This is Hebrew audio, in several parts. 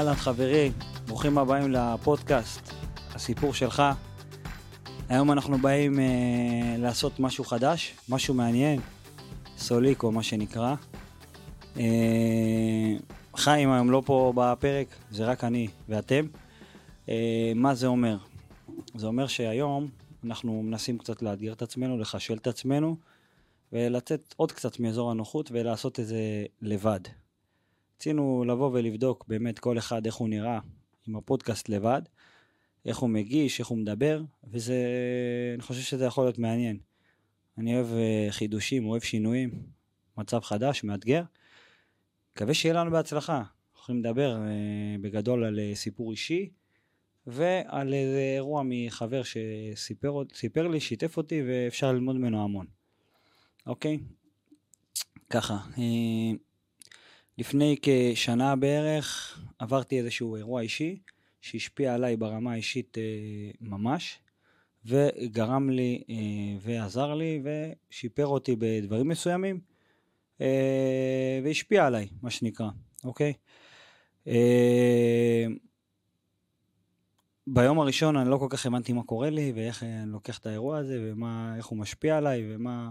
אהלן חברים, ברוכים הבאים לפודקאסט, הסיפור שלך. היום אנחנו באים אה, לעשות משהו חדש, משהו מעניין, סוליקו מה שנקרא. אה, חיים היום לא פה בפרק, זה רק אני ואתם. אה, מה זה אומר? זה אומר שהיום אנחנו מנסים קצת לאתגר את עצמנו, לחשל את עצמנו, ולצאת עוד קצת מאזור הנוחות ולעשות את זה לבד. רצינו לבוא ולבדוק באמת כל אחד איך הוא נראה עם הפודקאסט לבד, איך הוא מגיש, איך הוא מדבר, וזה, אני חושב שזה יכול להיות מעניין. אני אוהב אה, חידושים, אוהב שינויים, מצב חדש, מאתגר. מקווה שיהיה לנו בהצלחה. יכולים לדבר אה, בגדול על אה, סיפור אישי, ועל איזה אירוע מחבר שסיפר לי, שיתף אותי, ואפשר ללמוד ממנו המון. אוקיי? ככה. לפני כשנה בערך עברתי איזשהו אירוע אישי שהשפיע עליי ברמה האישית אה, ממש, וגרם לי אה, ועזר לי ושיפר אותי בדברים מסוימים, אה, והשפיע עליי, מה שנקרא, אוקיי? אה, ביום הראשון אני לא כל כך הבנתי מה קורה לי ואיך אני לוקח את האירוע הזה ואיך הוא משפיע עליי ומה...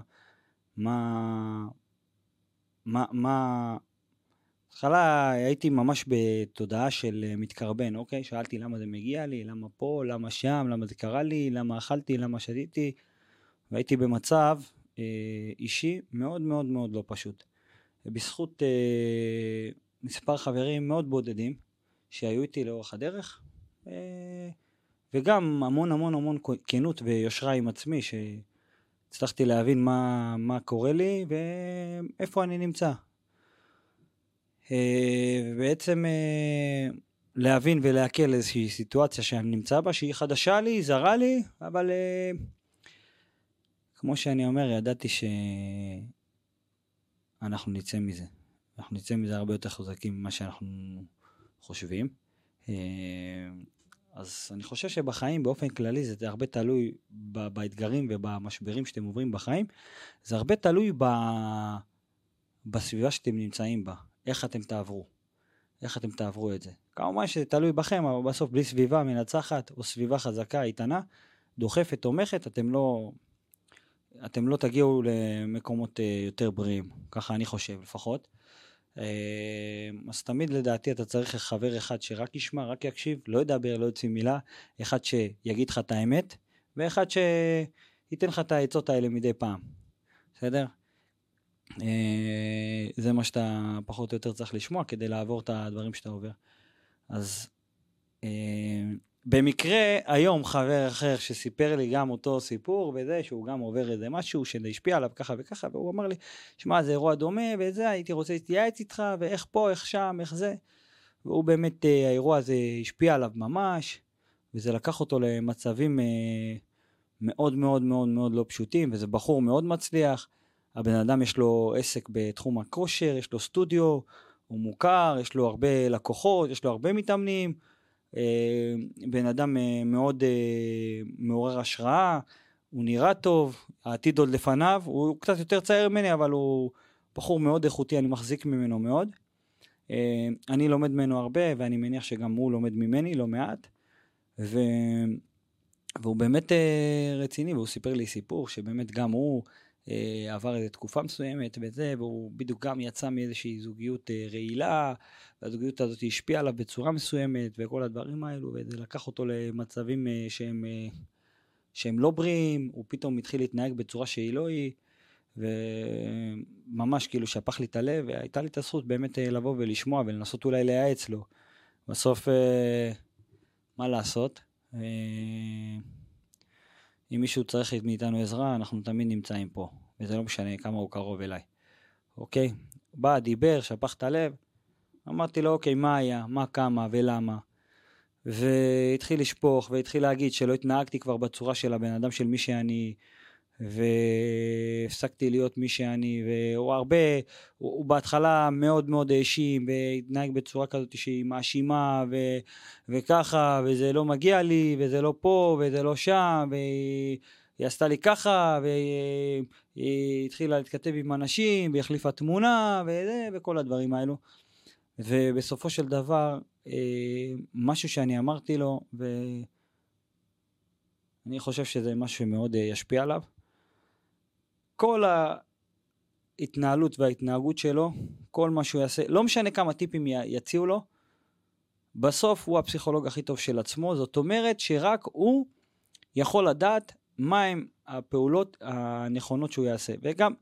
מה... מה... מה... בהתחלה הייתי ממש בתודעה של אה, מתקרבן, אוקיי? שאלתי למה זה מגיע לי, למה פה, למה שם, למה זה קרה לי, למה אכלתי, למה שתיתי, והייתי במצב אה, אישי מאוד מאוד מאוד לא פשוט. ובזכות אה, מספר חברים מאוד בודדים שהיו איתי לאורך הדרך, אה, וגם המון המון המון כנות ויושרה עם עצמי, שהצלחתי להבין מה, מה קורה לי ואיפה אני נמצא. אה, ובעצם אה, להבין ולעכל איזושהי סיטואציה שאני נמצא בה, שהיא חדשה לי, זרה לי, אבל כמו שאני אומר, ידעתי שאנחנו נצא מזה. אנחנו נצא מזה הרבה יותר חזקים ממה שאנחנו חושבים. אז אני חושב שבחיים באופן כללי זה הרבה תלוי באתגרים ובמשברים שאתם עוברים בחיים, זה הרבה תלוי ב... בסביבה שאתם נמצאים בה, איך אתם תעברו, איך אתם תעברו את זה. כמובן שזה תלוי בכם, אבל בסוף בלי סביבה מנצחת או סביבה חזקה, איתנה, דוחפת, תומכת, אתם לא, אתם לא תגיעו למקומות אה, יותר בריאים, ככה אני חושב לפחות. אה, אז תמיד לדעתי אתה צריך חבר אחד שרק ישמע, רק יקשיב, לא ידבר, לא יוציא מילה, אחד שיגיד לך את האמת, ואחד שייתן לך את העצות האלה מדי פעם, בסדר? אה, זה מה שאתה פחות או יותר צריך לשמוע כדי לעבור את הדברים שאתה עובר. אז אה, במקרה היום חבר אחר שסיפר לי גם אותו סיפור וזה, שהוא גם עובר איזה משהו שהשפיע עליו ככה וככה, והוא אמר לי, שמע זה אירוע דומה וזה, הייתי רוצה להתייעץ איתך ואיך פה, איך שם, איך זה. והוא באמת, אה, האירוע הזה השפיע עליו ממש, וזה לקח אותו למצבים מאוד מאוד מאוד מאוד לא פשוטים, וזה בחור מאוד מצליח. הבן אדם יש לו עסק בתחום הכושר, יש לו סטודיו, הוא מוכר, יש לו הרבה לקוחות, יש לו הרבה מתאמנים. אה, בן אדם אה, מאוד אה, מעורר השראה, הוא נראה טוב, העתיד עוד לפניו, הוא קצת יותר צעיר ממני, אבל הוא בחור מאוד איכותי, אני מחזיק ממנו מאוד. אני לומד ממנו הרבה, ואני מניח שגם הוא לומד ממני לא מעט. ו... והוא באמת רציני, והוא סיפר לי סיפור שבאמת גם הוא אה, עבר איזה תקופה מסוימת וזה, והוא בדיוק גם יצא מאיזושהי זוגיות אה, רעילה, והזוגיות הזאת השפיעה עליו בצורה מסוימת, וכל הדברים האלו, וזה לקח אותו למצבים אה, שהם, שהם לא בריאים, הוא פתאום התחיל להתנהג בצורה שהיא לא היא, וממש כאילו שפך לי את הלב, והייתה לי את הזכות באמת לבוא ולשמוע ולנסות אולי לייעץ לו. בסוף, מה לעשות? אם מישהו צריך מאיתנו עזרה, אנחנו תמיד נמצאים פה, וזה לא משנה כמה הוא קרוב אליי. אוקיי? בא, דיבר, שפך את הלב, אמרתי לו, אוקיי, מה היה, מה כמה ולמה. והתחיל לשפוך, והתחיל להגיד שלא התנהגתי כבר בצורה של הבן אדם של מי שאני, והפסקתי להיות מי שאני, והוא הרבה, הוא, הוא בהתחלה מאוד מאוד האשים, והתנהג בצורה כזאת שהיא מאשימה, ו, וככה, וזה לא מגיע לי, וזה לא פה, וזה לא שם, והיא עשתה לי ככה, והיא התחילה להתכתב עם אנשים, והחליפה תמונה, וזה, וכל הדברים האלו. ובסופו של דבר, אה, משהו שאני אמרתי לו, ואני חושב שזה משהו שמאוד אה, ישפיע עליו. כל ההתנהלות וההתנהגות שלו, כל מה שהוא יעשה, לא משנה כמה טיפים יציעו לו, בסוף הוא הפסיכולוג הכי טוב של עצמו, זאת אומרת שרק הוא יכול לדעת מהם הפעולות הנכונות שהוא יעשה. וגם,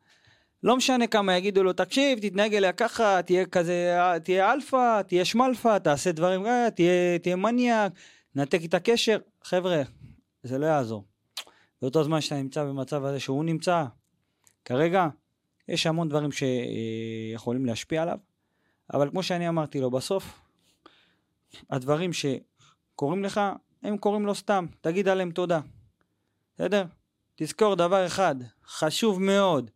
לא משנה כמה יגידו לו, תקשיב, תתנהג אליה ככה, תהיה כזה, תהיה אלפא, תהיה שמלפא, תעשה דברים, תהיה, תהיה מניאק, נתק איתה קשר. חבר'ה, זה לא יעזור. באותו זמן שאתה נמצא במצב הזה שהוא נמצא, כרגע, יש המון דברים שיכולים להשפיע עליו, אבל כמו שאני אמרתי לו, בסוף, הדברים שקורים לך, הם קורים לו סתם, תגיד עליהם תודה. בסדר? תזכור דבר אחד, חשוב מאוד,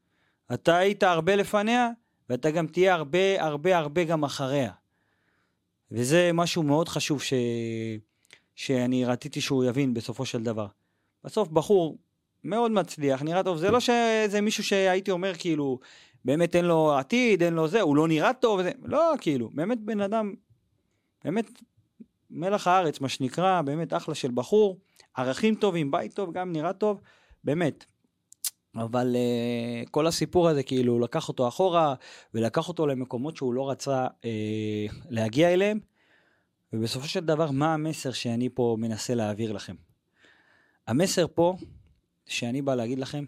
אתה היית הרבה לפניה, ואתה גם תהיה הרבה הרבה הרבה גם אחריה. וזה משהו מאוד חשוב ש... שאני רציתי שהוא יבין בסופו של דבר. בסוף בחור מאוד מצליח, נראה טוב, זה לא שזה מישהו שהייתי אומר כאילו, באמת אין לו עתיד, אין לו זה, הוא לא נראה טוב, זה, לא, כאילו, באמת בן אדם, באמת מלח הארץ, מה שנקרא, באמת אחלה של בחור, ערכים טובים, בית טוב, גם נראה טוב, באמת. אבל uh, כל הסיפור הזה כאילו לקח אותו אחורה ולקח אותו למקומות שהוא לא רצה uh, להגיע אליהם. ובסופו של דבר מה המסר שאני פה מנסה להעביר לכם? המסר פה שאני בא להגיד לכם,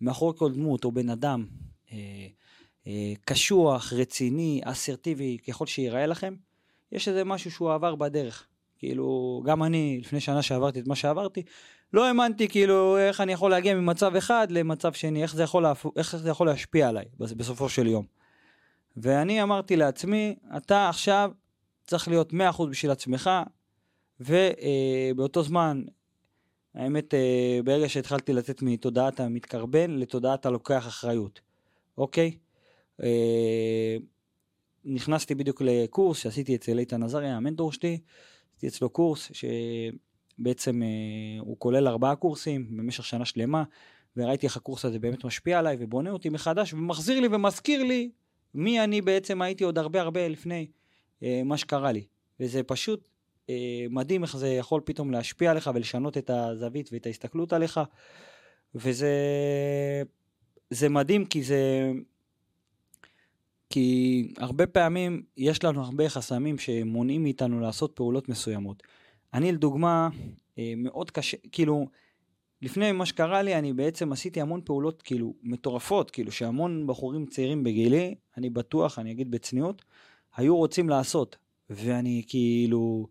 מאחורי כל דמות או בן אדם uh, uh, קשוח, רציני, אסרטיבי, ככל שיראה לכם, יש איזה משהו שהוא עבר בדרך. כאילו, גם אני, לפני שנה שעברתי את מה שעברתי, לא האמנתי כאילו איך אני יכול להגיע ממצב אחד למצב שני, איך זה יכול, להפ... איך זה יכול להשפיע עליי בסופו של יום. ואני אמרתי לעצמי, אתה עכשיו צריך להיות 100% בשביל עצמך, ובאותו זמן, האמת, אה, ברגע שהתחלתי לצאת מתודעת המתקרבן לתודעת הלוקח אחריות, אוקיי? אה, נכנסתי בדיוק לקורס שעשיתי אצל איתן עזריה, המנטור שלי, עשיתי אצלו קורס שבעצם אה, הוא כולל ארבעה קורסים במשך שנה שלמה, וראיתי איך הקורס הזה באמת משפיע עליי ובונה אותי מחדש ומחזיר לי ומזכיר לי מי אני בעצם הייתי עוד הרבה הרבה לפני אה, מה שקרה לי. וזה פשוט אה, מדהים איך זה יכול פתאום להשפיע עליך ולשנות את הזווית ואת ההסתכלות עליך. וזה זה מדהים כי זה כי הרבה פעמים יש לנו הרבה חסמים שמונעים מאיתנו לעשות פעולות מסוימות. אני לדוגמה, אה, מאוד קשה, כאילו, לפני מה שקרה לי, אני בעצם עשיתי המון פעולות כאילו מטורפות, כאילו שהמון בחורים צעירים בגילי, אני בטוח, אני אגיד בצניעות, היו רוצים לעשות. ואני כאילו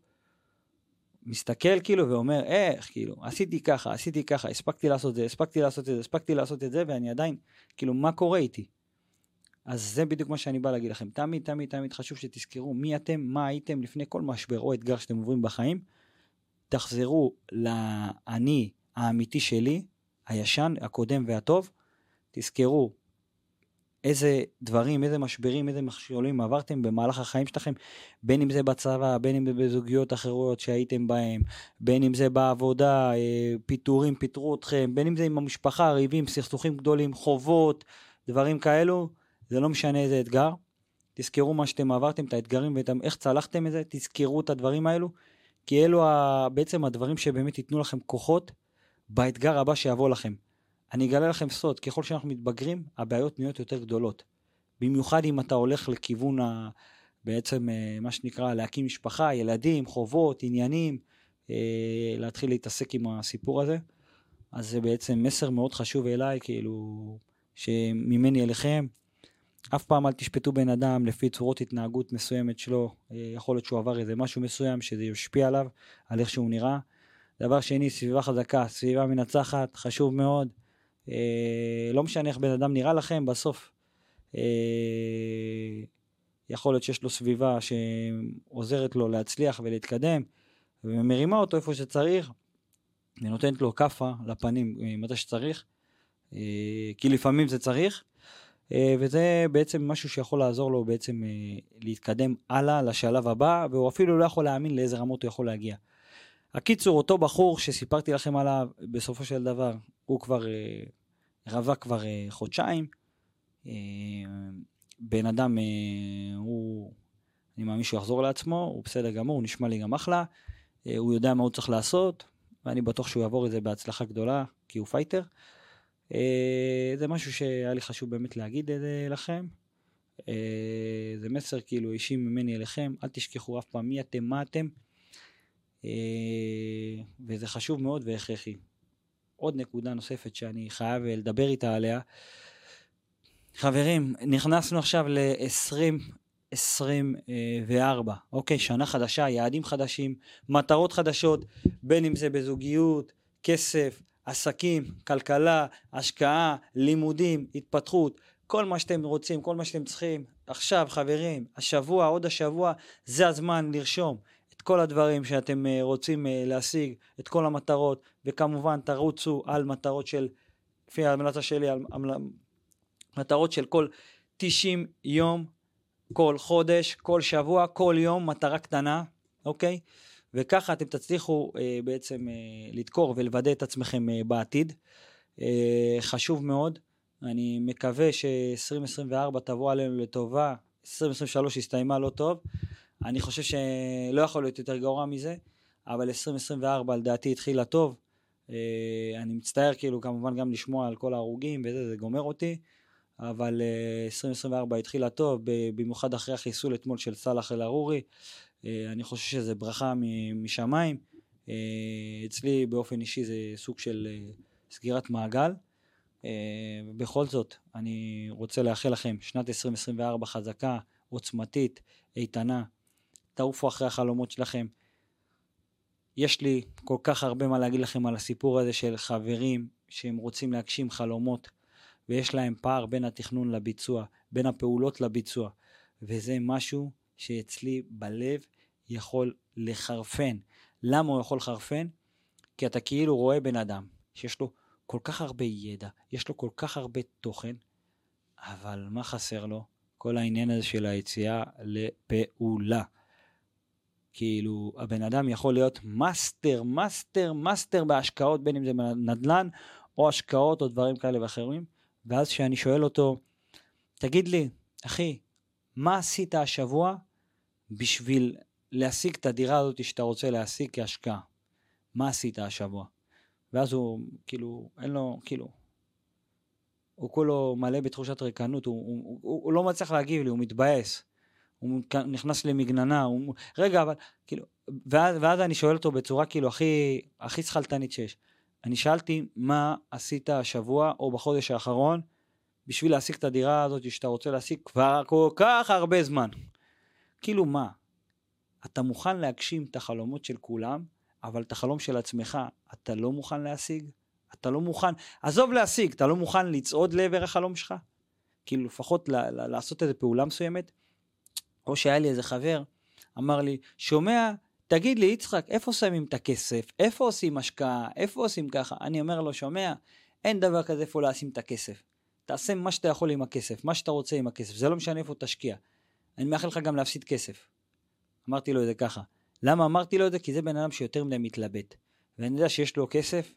מסתכל כאילו ואומר, איך, כאילו, עשיתי ככה, עשיתי ככה, הספקתי לעשות את זה, הספקתי לעשות את זה, הספקתי לעשות את זה, ואני עדיין, כאילו, מה קורה איתי? אז זה בדיוק מה שאני בא להגיד לכם. תמיד, תמיד, תמיד חשוב שתזכרו מי אתם, מה הייתם לפני כל משבר או אתגר שאתם עוברים בחיים. תחזרו לאני האמיתי שלי, הישן, הקודם והטוב. תזכרו איזה דברים, איזה משברים, איזה מכשולים עברתם במהלך החיים שלכם, בין אם זה בצבא, בין אם זה בזוגיות אחרות שהייתם בהם, בין אם זה בעבודה, אה, פיטורים, פיטרו אתכם, בין אם זה עם המשפחה, ריבים, סכסוכים גדולים, חובות, דברים כאלו. זה לא משנה איזה אתגר, תזכרו מה שאתם עברתם, את האתגרים ואיך צלחתם את זה, תזכרו את הדברים האלו, כי אלו בעצם הדברים שבאמת ייתנו לכם כוחות באתגר הבא שיבוא לכם. אני אגלה לכם סוד, ככל שאנחנו מתבגרים, הבעיות נהיות יותר גדולות. במיוחד אם אתה הולך לכיוון ה... בעצם אה, מה שנקרא להקים משפחה, ילדים, חובות, עניינים, אה, להתחיל להתעסק עם הסיפור הזה. אז זה בעצם מסר מאוד חשוב אליי, כאילו, שממני אליכם, אף פעם אל תשפטו בן אדם לפי צורות התנהגות מסוימת שלו, אה, יכול להיות שהוא עבר איזה משהו מסוים שזה ישפיע עליו, על איך שהוא נראה. דבר שני, סביבה חזקה, סביבה מנצחת, חשוב מאוד. אה, לא משנה איך בן אדם נראה לכם, בסוף אה, יכול להיות שיש לו סביבה שעוזרת לו להצליח ולהתקדם, ומרימה אותו איפה שצריך, ונותנת לו כאפה לפנים מתי שצריך, כי לפעמים זה צריך. אה, וזה בעצם משהו שיכול לעזור לו בעצם אה, להתקדם הלאה לשלב הבא, והוא אפילו לא יכול להאמין לאיזה רמות הוא יכול להגיע. הקיצור, אותו בחור שסיפרתי לכם עליו, בסופו של דבר, הוא כבר אה, רווק כבר חודשיים. בן אדם, הוא, אני מאמין שהוא יחזור לעצמו, הוא בסדר גמור, הוא נשמע לי גם אחלה, הוא יודע מה הוא צריך לעשות, ואני בטוח שהוא יעבור את זה בהצלחה גדולה, כי הוא פייטר. אה, זה משהו שהיה לי חשוב באמת להגיד את זה לכם. אה, זה מסר כאילו אישי ממני אליכם, אל תשכחו אף פעם מי אתם, מה אתם. וזה חשוב מאוד והכרחי. עוד נקודה נוספת שאני חייב לדבר איתה עליה. חברים, נכנסנו עכשיו ל-2024, אוקיי, שנה חדשה, יעדים חדשים, מטרות חדשות, בין אם זה בזוגיות, כסף, עסקים, כלכלה, השקעה, לימודים, התפתחות, כל מה שאתם רוצים, כל מה שאתם צריכים. עכשיו, חברים, השבוע, עוד השבוע, זה הזמן לרשום את כל הדברים שאתם אה, רוצים אה, להשיג, את כל המטרות, וכמובן תרוצו על מטרות של, לפי ההמלצה שלי, על מטרות של כל 90 יום, כל חודש, כל שבוע, כל יום, מטרה קטנה, אוקיי? וככה אתם תצליחו אה, בעצם אה, לדקור ולוודא את עצמכם אה, בעתיד. אה, חשוב מאוד. אני מקווה ש-2024 תבוא עלינו לטובה, 2023 הסתיימה לא טוב. אני חושב שלא יכול להיות יותר גרוע מזה, אבל 2024 לדעתי התחילה טוב. אה, אני מצטער כאילו כמובן גם לשמוע על כל ההרוגים וזה, זה גומר אותי. אבל 2024 אה, התחילה טוב, במיוחד אחרי החיסול אתמול של סאלח אל-ערורי. אה, אני חושב שזה ברכה משמיים. אה, אצלי באופן אישי זה סוג של סגירת מעגל. בכל זאת, אני רוצה לאחל לכם שנת 2024 חזקה, עוצמתית, איתנה. תעופו אחרי החלומות שלכם. יש לי כל כך הרבה מה להגיד לכם על הסיפור הזה של חברים שהם רוצים להגשים חלומות. ויש להם פער בין התכנון לביצוע, בין הפעולות לביצוע. וזה משהו שאצלי בלב יכול לחרפן. למה הוא יכול לחרפן? כי אתה כאילו רואה בן אדם שיש לו כל כך הרבה ידע, יש לו כל כך הרבה תוכן, אבל מה חסר לו? כל העניין הזה של היציאה לפעולה. כאילו, הבן אדם יכול להיות מאסטר, מאסטר, מאסטר בהשקעות, בין אם זה נדל"ן, או השקעות או דברים כאלה ואחרים, ואז כשאני שואל אותו, תגיד לי, אחי, מה עשית השבוע בשביל להשיג את הדירה הזאת שאתה רוצה להשיג כהשקעה? מה עשית השבוע? ואז הוא, כאילו, אין לו, כאילו, הוא כולו מלא בתחושת ריקנות, הוא, הוא, הוא, הוא לא מצליח להגיב לי, הוא מתבאס. הוא נכנס למגננה, הוא... רגע, אבל, כאילו, ואז, ואז אני שואל אותו בצורה כאילו הכי, הכי שכלתנית שיש. אני שאלתי מה עשית השבוע או בחודש האחרון בשביל להשיג את הדירה הזאת שאתה רוצה להשיג כבר כל כך הרבה זמן. כאילו מה? אתה מוכן להגשים את החלומות של כולם, אבל את החלום של עצמך אתה לא מוכן להשיג? אתה לא מוכן, עזוב להשיג, אתה לא מוכן לצעוד לעבר החלום שלך? כאילו לפחות ל- ל- לעשות איזה פעולה מסוימת? או שהיה לי איזה חבר, אמר לי, שומע, תגיד לי, יצחק, איפה שמים את הכסף? איפה עושים השקעה? איפה עושים ככה? אני אומר לו, שומע, אין דבר כזה איפה לשים את הכסף. תעשה מה שאתה יכול עם הכסף, מה שאתה רוצה עם הכסף, זה לא משנה איפה תשקיע. אני מאחל לך גם להפסיד כסף. אמרתי לו את זה ככה. למה אמרתי לו את זה? כי זה בן אדם שיותר מדי מתלבט. ואני יודע שיש לו כסף,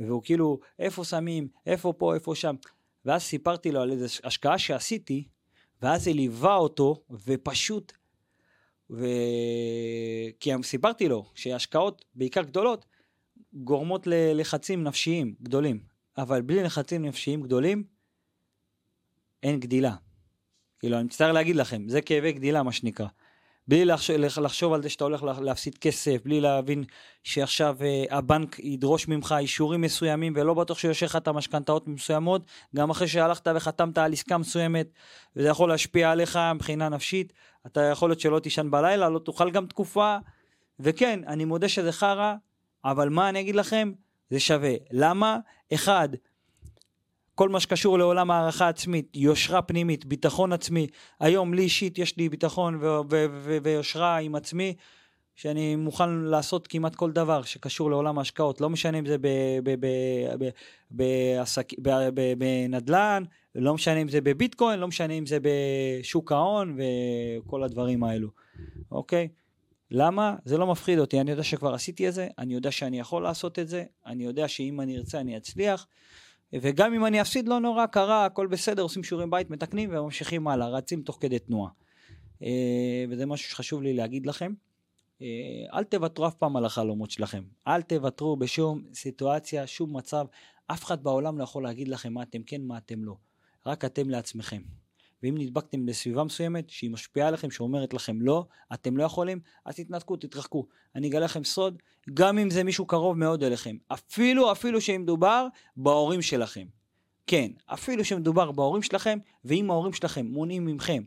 והוא כאילו, איפה שמים, איפה פה, איפה שם. ואז סיפרתי לו על איזו השקעה שעשיתי, ואז זה ליווה אותו, ופשוט ו... כי סיפרתי לו שהשקעות, בעיקר גדולות, גורמות ללחצים נפשיים גדולים, אבל בלי לחצים נפשיים גדולים, אין גדילה. כאילו, אני מצטער להגיד לכם, זה כאבי גדילה, מה שנקרא. בלי לחשוב, לחשוב על זה שאתה הולך להפסיד כסף, בלי להבין שעכשיו uh, הבנק ידרוש ממך אישורים מסוימים ולא בטוח שיושב לך את המשכנתאות מסוימות, גם אחרי שהלכת וחתמת על עסקה מסוימת, וזה יכול להשפיע עליך מבחינה נפשית, אתה יכול להיות שלא תישן בלילה, לא תאכל גם תקופה, וכן, אני מודה שזה חרא, אבל מה אני אגיד לכם? זה שווה. למה? אחד, כל מה שקשור לעולם הערכה עצמית, יושרה פנימית, ביטחון עצמי. היום לי אישית יש לי ביטחון ויושרה עם עצמי, שאני מוכן לעשות כמעט כל דבר שקשור לעולם ההשקעות. לא משנה אם זה בנדל"ן, לא משנה אם זה בביטקוין, לא משנה אם זה בשוק ההון וכל הדברים האלו, אוקיי? למה? זה לא מפחיד אותי, אני יודע שכבר עשיתי את זה, אני יודע שאני יכול לעשות את זה, אני יודע שאם אני ארצה אני אצליח. וגם אם אני אפסיד לא נורא, קרה, הכל בסדר, עושים שיעורים בית, מתקנים וממשיכים הלאה, רצים תוך כדי תנועה. אה, וזה משהו שחשוב לי להגיד לכם. אה, אל תוותרו אף פעם על החלומות שלכם. אל תוותרו בשום סיטואציה, שום מצב. אף אחד בעולם לא יכול להגיד לכם מה אתם כן, מה אתם לא. רק אתם לעצמכם. ואם נדבקתם בסביבה מסוימת שהיא משפיעה עליכם, שאומרת לכם לא, אתם לא יכולים, אז תתנתקו, תתרחקו. אני אגלה לכם סוד, גם אם זה מישהו קרוב מאוד אליכם, אפילו, אפילו שאם מדובר בהורים שלכם. כן, אפילו שמדובר בהורים שלכם, ואם ההורים שלכם מונעים ממכם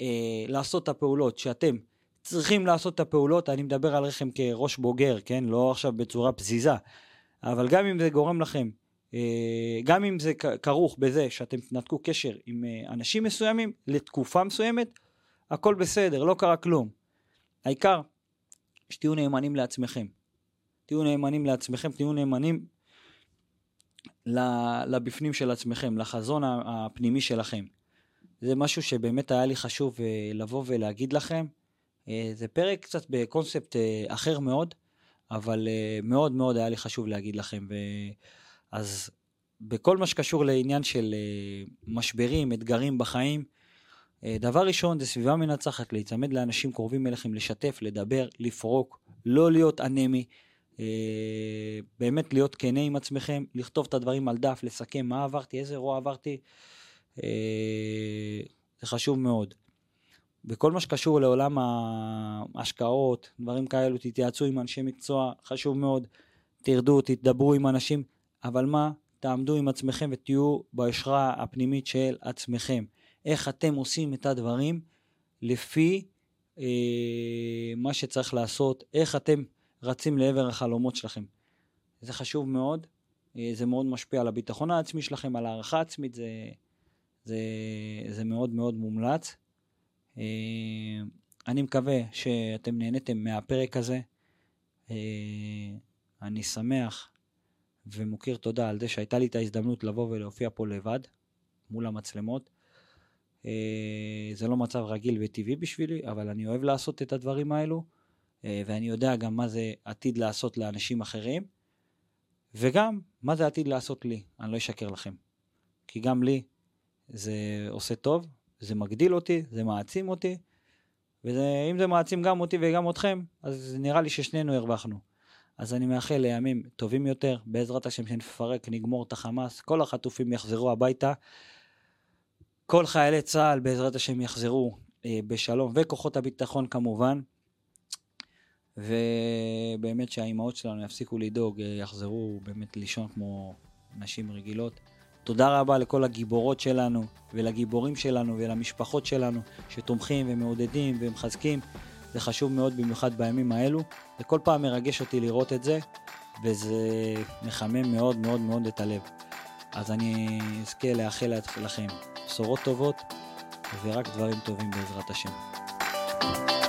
אה, לעשות את הפעולות שאתם צריכים לעשות את הפעולות, אני מדבר על רחם כראש בוגר, כן? לא עכשיו בצורה פזיזה, אבל גם אם זה גורם לכם גם אם זה כרוך בזה שאתם תנתקו קשר עם אה, אנשים מסוימים לתקופה מסוימת, הכל בסדר, לא קרה כלום. העיקר שתהיו נאמנים לעצמכם. תהיו נאמנים לעצמכם, תהיו נאמנים לבפנים של עצמכם, לחזון הפנימי שלכם. זה משהו שבאמת היה לי חשוב אה, לבוא ולהגיד לכם. זה פרק קצת בקונספט אחר מאוד, אבל מאוד מאוד היה לי חשוב להגיד לכם. ו... אז בכל מה שקשור לעניין של uh, משברים, אתגרים בחיים, uh, דבר ראשון זה סביבה מנצחת, להיצמד לאנשים קרובים אליכם, לשתף, לדבר, לפרוק, לא להיות אנמי, uh, באמת להיות כנה עם עצמכם, לכתוב את הדברים על דף, לסכם מה עברתי, איזה אירוע עברתי, זה חשוב מאוד. בכל מה שקשור לעולם ההשקעות, דברים כאלו, תתייעצו עם אנשי מקצוע, חשוב מאוד. תרדו, תדברו עם אנשים, אבל מה? תעמדו עם עצמכם ותהיו ביושרה הפנימית של עצמכם. איך אתם עושים את הדברים לפי אה, מה שצריך לעשות, איך אתם רצים לעבר החלומות שלכם. זה חשוב מאוד, אה, זה מאוד משפיע על הביטחון העצמי שלכם, על הערכה עצמית, זה, זה, זה מאוד מאוד מומלץ. אה, אני מקווה שאתם נהניתם מהפרק הזה. אה, אני שמח ומוקיר תודה על זה שהייתה לי את ההזדמנות לבוא ולהופיע פה לבד, מול המצלמות. אה, זה לא מצב רגיל וטבעי בשבילי, אבל אני אוהב לעשות את הדברים האלו, אה, ואני יודע גם מה זה עתיד לעשות לאנשים אחרים, וגם מה זה עתיד לעשות לי, אני לא אשקר לכם. כי גם לי זה עושה טוב, זה מגדיל אותי, זה מעצים אותי, ואם זה מעצים גם אותי וגם אתכם, אז נראה לי ששנינו הרווחנו. אז אני מאחל לימים טובים יותר, בעזרת השם שנפרק, נגמור את החמאס, כל החטופים יחזרו הביתה, כל חיילי צה"ל בעזרת השם יחזרו אה, בשלום, וכוחות הביטחון כמובן, ובאמת שהאימהות שלנו יפסיקו לדאוג, אה, יחזרו באמת לישון כמו נשים רגילות. תודה רבה לכל הגיבורות שלנו, ולגיבורים שלנו, ולמשפחות שלנו, שתומכים ומעודדים ומחזקים. זה חשוב מאוד במיוחד בימים האלו. זה כל פעם מרגש אותי לראות את זה, וזה מחמם מאוד מאוד מאוד את הלב. אז אני אזכה לאחל לכם בשורות טובות, ורק דברים טובים בעזרת השם. thank you